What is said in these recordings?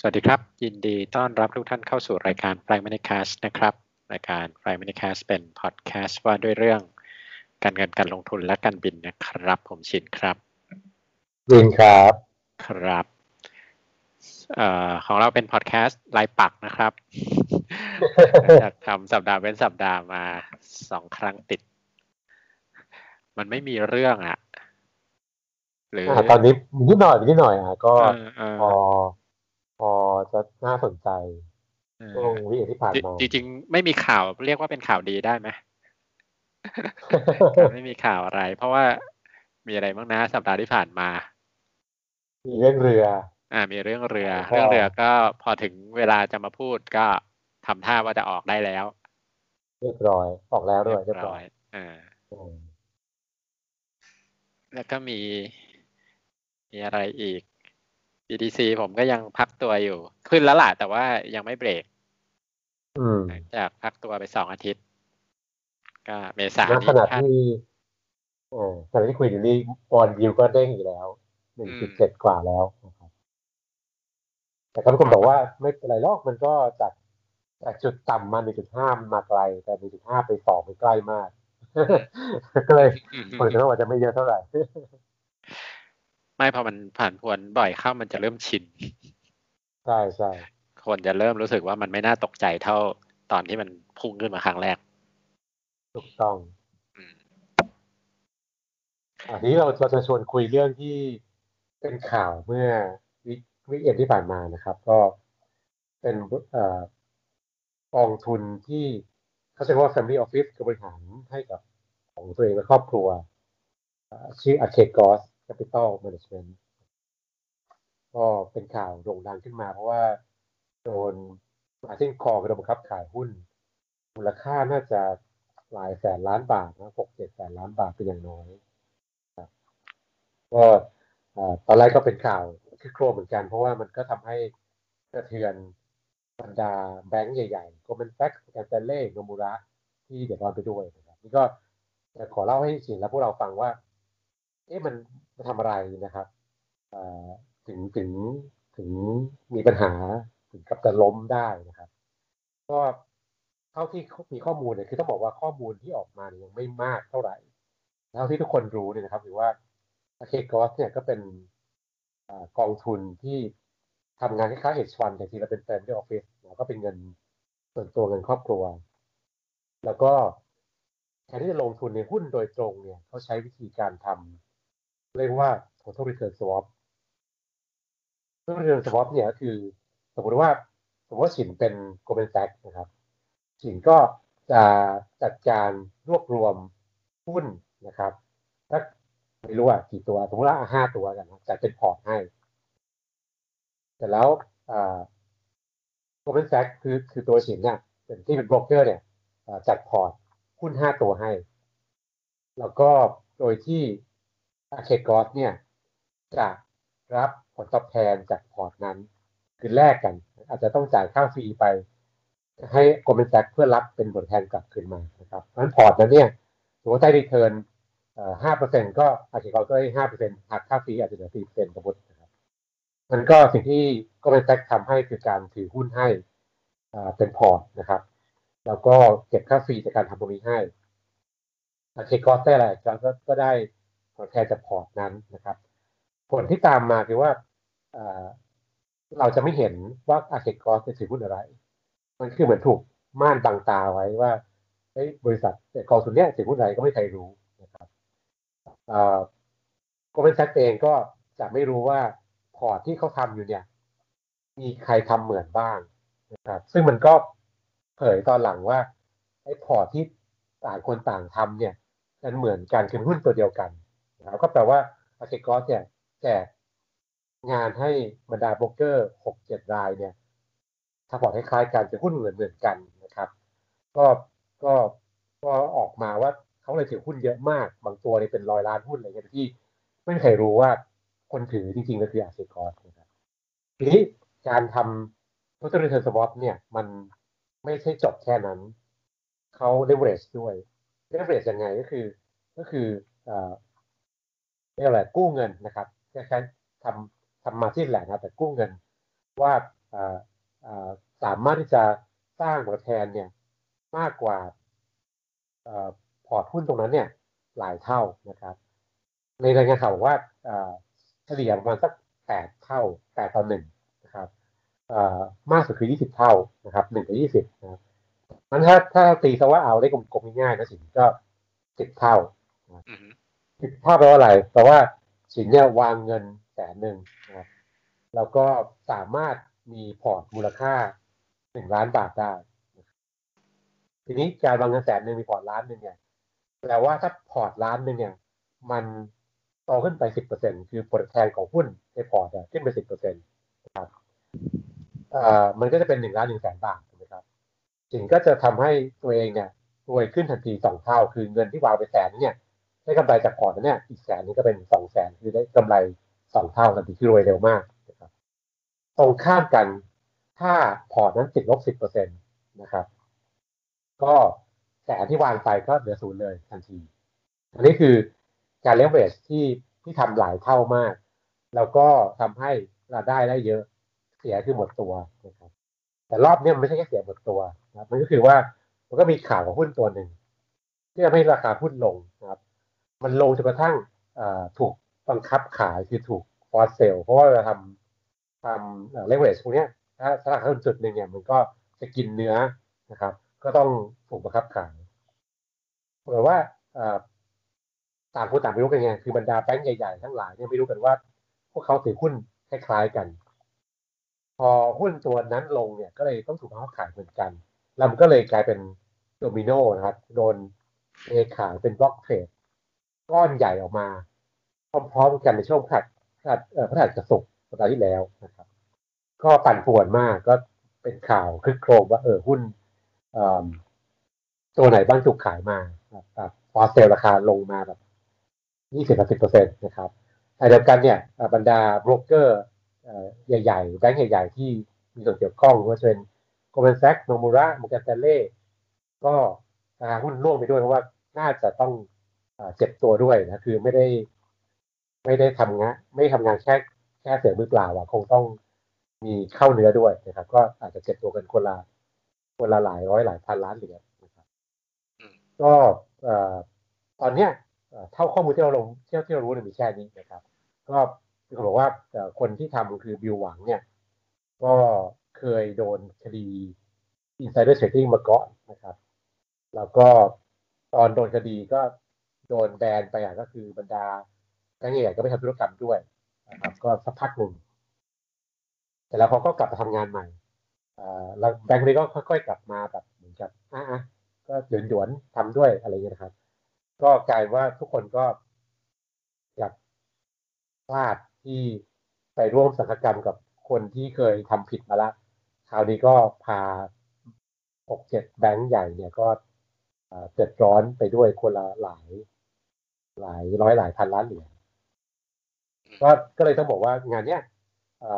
สวัสดีครับ ยินดีต้อนรับทุกท่านเข้าสู่รายการ f l y m a n i c a s t นะครับ รายการ f l y m a n i c a s t เป็นพอดแคสต์ว่าด้วยเรื่องการเงินการลงทุนและการบินนะครับ ผมชินครับยินครับครับเอ่อของเราเป็นพอดแคสต์รายปักนะครับจากทำสัปดาห์เว้นสัปดาห์มาสองครั้งติด มันไม่มีเรื่องอะหรือตอนนี้นิดหน่อยนิดหน่อยอะก็พอ พอจะน่าสนใจช่วงวิที่ผ่านมาจริงๆ ไม่มีข่าวเรียกว่าเป็นข่าวดีได้ไหมไม่มีข่าวอะไร เพราะว่ามีอะไรบ้างนะสัปดาห์ที่ผ่านมา มีเรื่องเรือ อ่า มีเรื่องเรือ เรื่องเรือก็พอถึงเวลาจะมาพูดก็ทำท่าว่าจะออกได้แล้ว เรียบร้อย ออกแล้วด้วยเรียบร้อย อ่าแล้วก็มี มีอะไรอีก BTC ผมก็ยังพักตัวอยู่ ขึ้นแล้วล่ะ แต่ว่ายังไม่เบรกหลังจากพักตัวไปสองอาทิตย์ ก็เมษาขนาดที่โอ้ขณะที่คุยอยู่นี่บอลยิวก็เด้งอีกแล้วหนึ่งจุดเจ็ดกว่าแล้วนะครับ แต่ก็ทุกคนบอกว่าไม่เป็นไรลอกมันก็จากจากจุดต่ำมาหนึ่งจุดห้ามาไกล แต่หนึ่งจุดห้าไปสองไปใกล้มาก ก็เลยคนก็ว่าจะไม่เยอะเท่าไหร่ ไม่พอมันผ่านพวนบ่อยเข้ามันจะเริ่มชินใช่ใช่คนจะเริ่มรู้สึกว่ามันไม่น่าตกใจเท่าตอนที่มันพุ่งขึ้นมาครั้งแรก ถูกต้องอันนี้เราเราจะชวนคุยเรื่องที่เป็นข่าวเมื่อวิวิเอ็นที่ผ่านมานะครับ ก็เป็นกองทุนที่เขาเรียกว่า Family Office บริหารให้กับของตัวเองและครอบครัว ชื่อ Arcade Ghost Capital Management ก็เป็นข่าวโด่งดังขึ้นมาเพราะว่าโดนมาซิ่คอกระบังคับขายหุ้น มูลค่าน่าจะหลายแสนล้านบาทนะหกเจ็ดแสนล้านบาทเป็นอย่างน้อยก็ตอนแรกก็เป็นข่าวคือโครเหมือนกัน เพราะว่ามันก็ทำให้กระเทือนบรรดาแบงก์ใหญ่ๆโกลเมนแฟกแกนเตเล่โนมูระที่เดือดร้อนไปด้วยนะครับนี่ก็จะขอเล่าให้สินและพวกเราฟังว่า เอ๊ะมันมาทำอะไรนะครับถึงถึงถึงมีปัญหาถึงกับจะล้มได้นะครับ ก็เท่าที่มีข้อมูลเนี่ยคือต้องบอกว่าข้อมูลที่ออกมาเนี่ยยังไม่มากเท่าไหร่เท่าที่ทุกคนรู้เนี่ยนะครับหรือว่าอาเคกอสเนี่ยก็เป็นอกองทุนที่ทำงานคล้ายๆเฮดฟันแต่ทีเราเป็นแฟนที่ออฟฟิศก็เป็นเงินส่วนตัวเงินครอบครัว แล้วก็แทนที่จะลงทุนในหุ้นโดยตรงเนี่ยเขาใช้วิธีการทำ เรียกว่า total return swap total return swap เนี่ยก็คือ สมมติว่าสมมติว่าสินเป็น Goldman Sachs นะครับ สินก็จะจัดการรวบรวมหุ้นนะครับถ้าไม่รู้ว่ากี่ตัว สมมติว่าห้าตัวกันจัดเป็นพอร์ตให้แต่แล้วอ่า Goldman Sachs คือคือตัวสินเนี่ยเป็นที่เป็นโบรกเกอร์เนี่ยจัดพอร์ตหุ้นห้าตัวให้ แล้วก็โดยที่ Archegos เนี่ยจะรับผลตอบแทนจากพอร์ตนั้น คือแลกกัน อาจจะต้องจ่ายค่า fee ไป ให้ Goldman Sachs เพื่อรับผลตอบแทนกลับคืนมานะครับเพราะฉะนั้นพอร์ตนั้นเนี่ยสมมติได้ return ห้าเปอร์เซ็นต์ก็ Archegos ก็ได้ห้าเปอร์เซ็นต์หักค่า fee อาจจะเหลือสี่เปอร์เซ็นต์สมมตินะครับมันก็สิ่งที่ Goldman Sachs ทำให้คือการถือหุ้นให้เป็นพอร์ตนะครับ แล้วก็เก็บค่า fee จากการทำตรงนี้ให้ Archegos ได้อะไรก็ก็ได้ แทนจากพอร์ตนั้นนะครับ ผลที่ตามมาคือว่าเราจะไม่เห็นว่า Archegos จะถือหุ้นอะไร มันคือเหมือนถูกม่านบังตาไว้ว่าบริษัทกองทุนเนี้ยถือหุ้นอะไรก็ไม่ใครรู้นะครับก็เป็นแซกเองก็จะไม่รู้ว่าพอร์ตที่เขาทำอยู่เนี่ย มีใครทำเหมือนบ้างนะครับ ซึ่งมันก็เผยตอนหลังว่าไอ้พอร์ตที่ต่างคนต่างทำเนี่ยมันเหมือนกันคือหุ้นตัวเดียวกัน นะก็แปลว่า Archegos เนี่ยแจกงานให้บรรดาโบรกเกอร์หกเจ็ดรายเนี่ยถ้าพอร์ตคล้ายๆกันจะหุ้นเหมือนเหมือนกันนะครับก็ก็ก็ออกมาว่าเขาเลยถือหุ้นเยอะมาก บางตัวเนี่ยเป็นร้อยล้านหุ้นอะไรเงี้ยที่ไม่เคยรู้ว่าคนถือจริงๆก็คือ Archegos นะครับทีนี้การทำ total return swap เนี่ย มันไม่ใช่จบแค่นั้น เขา leverage ด้วย leverage ยังไงก็คือ ก็คือ เรียกอะไรกู้เงินนะครับแค่ทำทำมาที่แหล่ะนะแต่กู้เงินว่าสามารถที่จะสร้างผลแทนเนี่ยมากกว่าพอร์ตหุ้นตรงนั้นเนี่ยหลายเท่านะครับ ในรายงานข่าวบอกว่าเฉลี่ยประมาณสักแปดเท่าแปดต่อหนึ่งนะครับมากสุดคือยี่สิบเท่านะครับหนึ่งต่อยี่สิบนะครับมันถ้าถ้าตีซะว่าเอาได้กลมๆง่ายๆนะสิก็สิบเท่า สิบเท่าแปลว่าอะไรแปลว่าสินเนี่ยวางเงินแสนหนึ่งนะครับแล้วก็สามารถมีพอร์ตมูลค่าหนึ่งล้านบาทได้ ทีนี้การวางเงินแสนหนึ่งมีพอร์ตล้านหนึ่งเนี่ยแปลว่าถ้าพอร์ตล้านหนึ่งเนี่ยมันโตขึ้นไปสิบเปอร์เซ็นต์คือผลตอบแทนของหุ้นในพอร์ตขึ้นไปสิบเปอร์เซ็นต์ครับอ่ามันก็จะเป็นหนึ่งล้านหนึ่งแสนบาทถูกไหมครับสินก็จะทำให้ตัวเองเนี่ยรวยขึ้นทันทีสองเท่า คือเงินที่วางไปแสนเนี่ย ได้กำไรจากพอร์ตเนี่ยอีกแสนนี้ก็เป็นสองแสนคือได้กำไรสองเท่าทันทีคือรวยเร็วมากนะครับตรงข้ามกันถ้าพอร์ตนั้นติดลบสิบเปอร์เซ็นต์นะครับ ก็แสนที่วางไปก็เหลือศูนย์เลยทันที อันนี้คือการเลเวรที่ที่ทำหลายเท่ามาก แล้วก็ทำให้เราได้ได้เยอะเสียคือหมดตัวนะครับแต่รอบนี้มันไม่ใช่แค่เสียหมดตัวนะมันก็คือว่ามันก็มีข่าวของหุ้นตัวหนึ่งที่ทำให้ราคาหุ้นลงนะครับ มันลงจนกระทั่งถูกบังคับขายคือถูก forced sell เพราะว่าเราทำทำเลเวอเรจพวกนี้ถ้าถ้าราคาจุดหนึ่งเนี่ยมันก็จะกินเนื้อนะครับ ก็ต้องถูกบังคับขายหรือว่าต่างคนต่างไม่รู้กันไงคือบรรดาแบงก์ใหญ่ๆทั้งหลายเนี่ยไม่รู้กันว่า พวกเขาถือหุ้นคล้ายๆกัน พอหุ้นตัวนั้นลงเนี่ย ก็เลยต้องถูกเขาขายเหมือนกัน แล้วมันก็เลยกลายเป็นโดมิโนนะครับ โดนเอขายเป็นบล็อกเทรด ก้อนใหญ่ออกมา พร้อมๆกันในช่วงผัดพฤหัสเอ่อพฤหัสศุกร์สัปดาห์ที่แล้วนะครับ ก็ปั่นป่วนมากก็เป็นข่าวครึกโครมว่าเออหุ้นตัวไหนบ้างถูกขายมาแบบ forced sell ราคาลงมาแบบยี่สิบสิบเปอร์เซ็นต์นะครับขณะเดียวกันเนี่ยบรรดาโบรกเกอร์ใหญ่ๆแบงก์ใหญ่ๆที่มีส่วนเกี่ยวข้องว่าจะเป็น Goldman Sachs Nomura Morgan Stanley ก็ราคาหุ้นร่วงไปด้วยเพราะว่าน่าจะต้อง เจ็บตัวด้วยนะคือไม่ได้ไม่ได้ทำงานไม่ทำงานแค่แค่เสียมือเปล่าอะคงต้องมีเข้าเนื้อด้วยนะครับ ก็อาจจะเจ็บตัวกันคนละคนละหลายร้อยหลายพันล้านเหรียญนะครับก็ตอนเนี้ยเท่าข้อมูลที่เราลงเที่ยวที่เรารู้เนี่ยมีแค่นี้นะครับ ก็คือเขาบอกว่าคนที่ทำคือบิวหวังเนี่ย ก็เคยโดนคดี insider trading มาก่อนนะครับ แล้วก็ตอนโดนคดีก็ โดนแบนไปอะก็คือบรรดาแบงก์ใหญ่ก็ไม่ทำธุรกรรมด้วยนะครับ ก็สักพักหนึ่งแต่แล้วเขาก็กลับมาทำงานใหม่แล้วแบงก์นี้ก็ค่อยๆกลับมาแบบเหมือนกับอะก็หยวนๆทำด้วยอะไรเงี้ยนะครับ ก็กลายว่าทุกคนก็อยากพลาดที่ไปร่วมสังคกรรมกับคนที่เคยทำผิดมาละคราวนี้ก็พาหกเจ็ดแบงก์ใหญ่เนี่ยก็เดือดร้อนไปด้วยคนละหลาย หลายร้อยหลายพันล้านเหรียญก็ก็เลยต้องบอกว่างานเนี้ย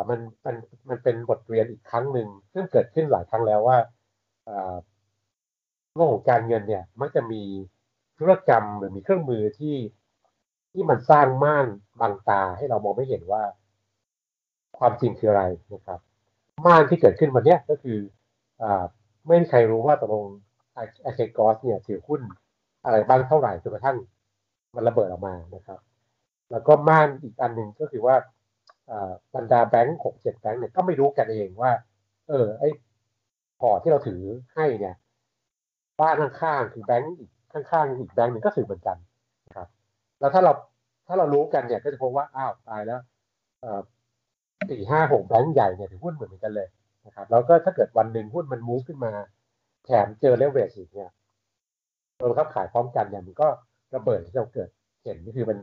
มันมันมันเป็นบทเรียนอีกครั้งหนึ่งซึ่งเกิดขึ้นหลายครั้งแล้วว่าโลกของการเงินเนี่ย มักจะมีธุรกรรมหรือมีเครื่องมือที่ที่มันสร้างม่านบางตาให้เรามองไม่เห็นว่า ความจริงคืออะไรนะครับม่านที่เกิดขึ้นวันนี้ก็คืออ่าไม่มีใครรู้ว่าตกลงไอเคกอสเนี่ยถือหุ้นอะไรบ้างเท่าไหร่จนกระทั่ง มันระเบิดออกมานะครับ แล้วก็ม่านอีกอันหนึ่งก็คือว่าบรรดาแบงก์หกเจ็ดแบงก์เนี่ยก็ไม่รู้กันเองว่า เออ ไอพอที่เราถือให้เนี่ย บ้านข้างๆคือแบงก์อีกข้างๆอีกแบงก์หนึ่งก็ถือเหมือนกันนะครับ แล้วถ้าเราถ้าเรารู้กันเนี่ยก็จะพบว่าอ้าวตายแล้วสี่ห้าหกแบงก์ใหญ่เนี่ยถือหุ้นเหมือนกันเลยนะครับ แล้วก็ถ้าเกิดวันหนึ่งหุ้นมัน move ขึ้นมา แถมเจอเลเวลอีกเนี่ยโดนบังคับขายพร้อมกันเนี่ยมันก็ ระเบิดที่เราเกิดเห็นก็คือมัน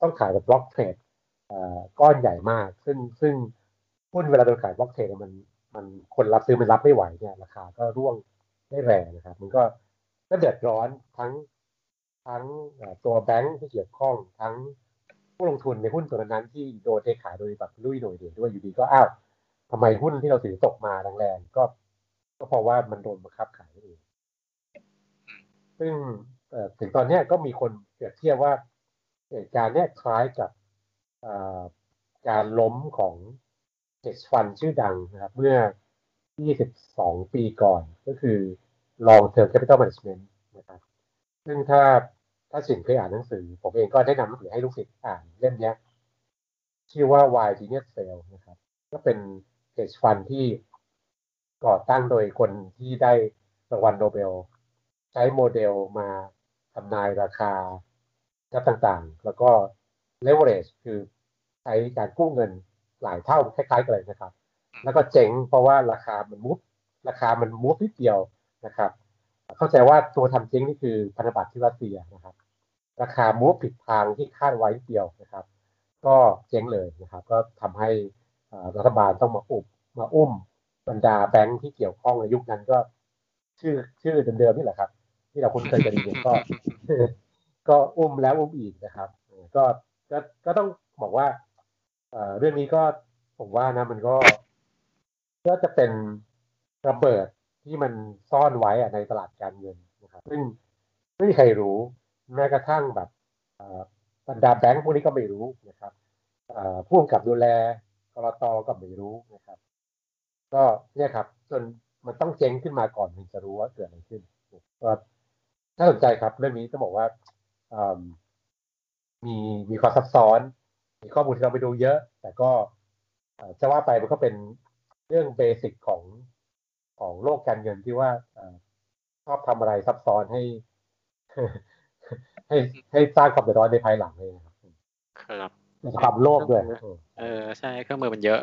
ต้องขายแบบ block trade ก้อนใหญ่มาก ซึ่งซึ่งหุ้นเวลาโดนขาย block trade มันมันคนรับซื้อมันรับไม่ไหวเนี่ยราคาก็ร่วงได้แรงนะครับ มันก็ก็เดือดร้อนทั้งทั้งตัวแบงค์ที่เกี่ยวข้องทั้งผู้ลงทุนในหุ้นตัวนั้นที่โดนเทขายโดยแบบลุยหน่วยเดียวด้วยอยู่ดีก็อ้าวทำไมหุ้นที่เราถือตกมาแรงๆก็ ก็เพราะว่ามันโดนบังคับขายเองซึ่ง ถึงตอนนี้ก็มีคนเปรียบเทียบว่าเหตุการณ์นี้คล้ายกับการล้มของเฮดฟันชื่อดังนะครับ เมื่อ 22 ปีก่อน ก็คือ long term capital management นะครับซึ่งถ้าถ้าสินเคยอ่านหนังสือ ผมเองก็ได้นำหนังสือให้ลูกศิษย์อ่านเล่มนี้ชื่อว่า Why Genius Fail นะครับ ก็เป็น hedge fund ที่ก่อตั้งโดยคนที่ได้รางวัลโนเบล ใช้โมเดลมา ทำนายราคาต่างๆ แล้วก็ leverage คือใช้การกู้เงินหลายเท่าคล้ายๆกันเลยนะครับ แล้วก็เจ๋งเพราะว่าราคามันมุฟราคามันมุฟนิดเดียวนะครับ เข้าใจว่าตัวทำเจ๊งนี่คือพันธบัตรที่รัสเซียนะครับ ราคามุฟผิดทางที่คาดไว้นิดเดียวนะครับ ก็เจ๊งเลยนะครับ ก็ทำให้รัฐบาลต้องมาอุบมาอุ้มบรรดาแบงค์ที่เกี่ยวข้องในยุคนั้นก็ ชื่อชื่อเดิมๆนี่แหละครับ ที่เราคุ้นเคยกันดีก็ก็อุ้มแล้วอุ้มอีกนะครับก็ก็ก็ต้องบอกว่าเรื่องนี้ก็ผมว่านะ มันก็ ก็จะเป็นระเบิดที่มันซ่อนไว้ในตลาดการเงินนะครับซึ่งไม่มีใครรู้แม้กระทั่งแบบบรรดาแบงก์พวกนี้ก็ไม่รู้นะครับผู้กำกับดูแลกรตก็ไม่รู้นะครับ ก็เนี่ยครับ จนมันต้องเจ๊งขึ้นมาก่อนถึงจะรู้ว่าเกิดอะไรขึ้นก็ น่าสนใจครับ เรื่องนี้ต้องบอกว่ามีมีความซับซ้อน มีข้อมูลที่เราไปดูเยอะ แต่ก็จะว่าไปมันก็เป็นเรื่องเบสิกของของโลกการเงินที่ว่าชอบทำอะไรซับซ้อนให้ ให้ให้สร้างความเดือดร้อนในภายหลังเลยครับ ครับความโลภด้วยเออใช่เครื่องมือมันเยอะ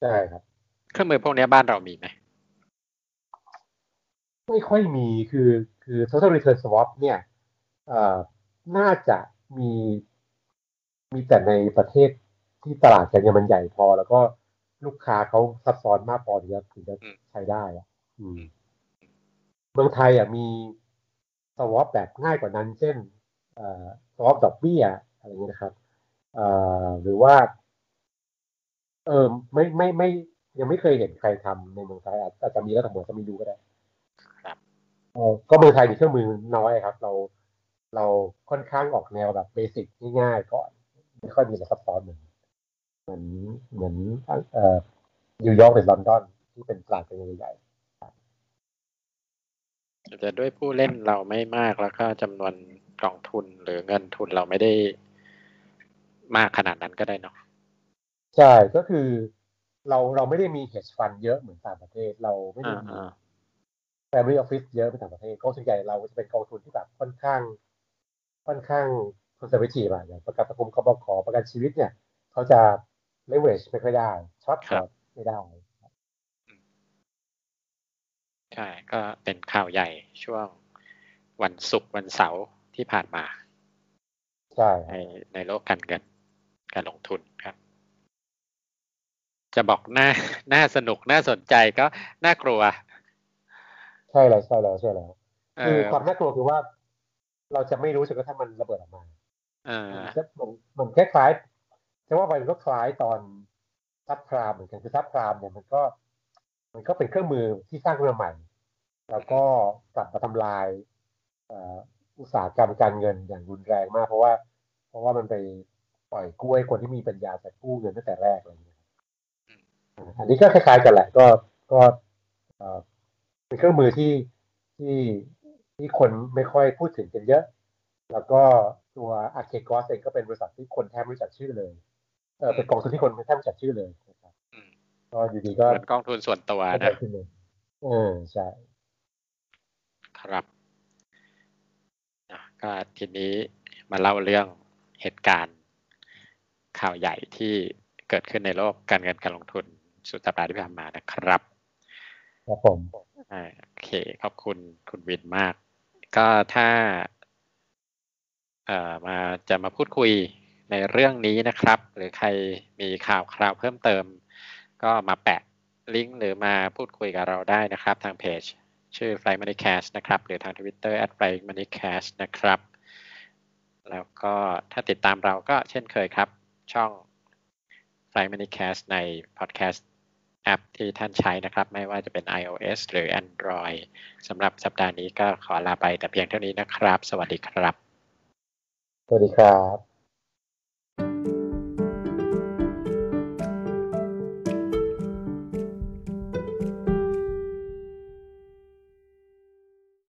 ใช่ครับ เครื่องมือพวกนี้บ้านเรามีไหม ไม่ค่อยมีคือคือ total return swap เนี่ยน่าจะมีมีแต่ในประเทศที่ตลาดการเงินมันใหญ่พอ แล้วก็ลูกค้าเขาซับซ้อนมากพอที่จะถึงจะใช้ได้อะเมืองไทยอะมีสวอปแบบง่ายกว่านั้น เช่นสวอปดอกเบี้ยอะไรเงี้ยนะครับหรือว่า เออไม่ไม่ไม่ยังไม่เคยเห็นใครทำในเมืองไทยอาจจะมีแล้วแต่ผมจะไม่ดูก็ได้ครับ ก็เมืองไทยมีเครื่องมือน้อยครับ เราเราค่อนข้างออกแนวแบบเบสิกง่ายๆก่อนไม่ค่อยมีอะไรซับซ้อนเหมือนเหมือนเหมือนเอ่อนิวยอร์กหรือลอนดอนที่เป็นตลาดเป็นใหญ่จะด้วยผู้เล่นเราไม่มากแล้วก็จำนวนกองทุนหรือเงินทุนเราไม่ได้มากขนาดนั้นก็ได้เนาะใช่ก็คือเราเราไม่ได้มี hedge fund เยอะเหมือนต่างประเทศ เราไม่ได้มี family office เยอะเหมือนต่างประเทศก็ส่วนใหญ่เราจะเป็นกองทุนที่แบบค่อนข้าง ค่อนข้าง conservative อะอย่างประกันสังคมกบขประกันชีวิตเนี่ย เขาจะ leverage ไม่ค่อยได้ short short ไม่ได้ใช่ก็เป็นข่าวใหญ่ช่วงวันศุกร์วันเสาร์ที่ผ่านมาใช่ในในโลกการเงินการลงทุนครับ จะบอกน่าน่าสนุกน่าสนใจก็น่ากลัว ใช่แล้วใช่แล้วใช่แล้วคือความน่ากลัวคือว่า เราจะไม่รู้จนกระทั่งมันระเบิดออกมาอ่ามันมันคล้ายๆแต่ว่ามันก็คล้ายตอนซับพรามเหมือนกันคือซับพรามเนี่ยมันก็ มันก็เป็นเครื่องมือที่สร้างขึ้นมาใหม่ แล้วก็กลับมาทำลายอุตสาหกรรมการเงินอย่างรุนแรงมาก เพราะว่า เพราะว่ามันไปปล่อยกู้ให้คนที่มีปัญญาจะกู้เงินตั้งแต่แรกอะไรอย่างเงี้ยอันนี้ก็คล้ายๆกันแหละ ก็ก็ เป็นเครื่องมือที่ที่ที่คนไม่ค่อยพูดถึงกันเยอะ แล้วก็ตัวอาร์เคกอสเองก็เป็นบริษัทที่คนแทบไม่รู้จักชื่อเลยเออเป็นกองทุนที่คนแทบไม่รู้จักชื่อเลยนะครับก็อยู่ดีก็เป็นกองทุนส่วนตัวนะเออใช่ ครับก็ทีนี้มาเล่าเรื่องเหตุการณ์ข่าวใหญ่ที่เกิดขึ้นในโลกการเงินการลงทุนสุดสัปดาห์ที่ผ่านมานะครับ ครับผมโอเค ขอบคุณคุณวินมาก ก็ถ้าเอ่อมาจะมาพูดคุยในเรื่องนี้นะครับ หรือใครมีข่าวคราวเพิ่มเติม ก็มาแปะลิงก์หรือมาพูดคุยกับเราได้นะครับ ทางเพจ ชื่อ Fly Money Cash นะครับ หรือทาง Twitter @fly money cash นะครับ แล้วก็ถ้าติดตามเราก็เช่นเคยครับ ช่อง Fly Money Cash ใน podcast แอปที่ท่านใช้นะครับ ไม่ว่าจะเป็น iOS หรือ Android สำหรับสัปดาห์นี้ก็ขอลาไปแต่เพียงเท่านี้นะครับ สวัสดีครับ สวัสดีครับ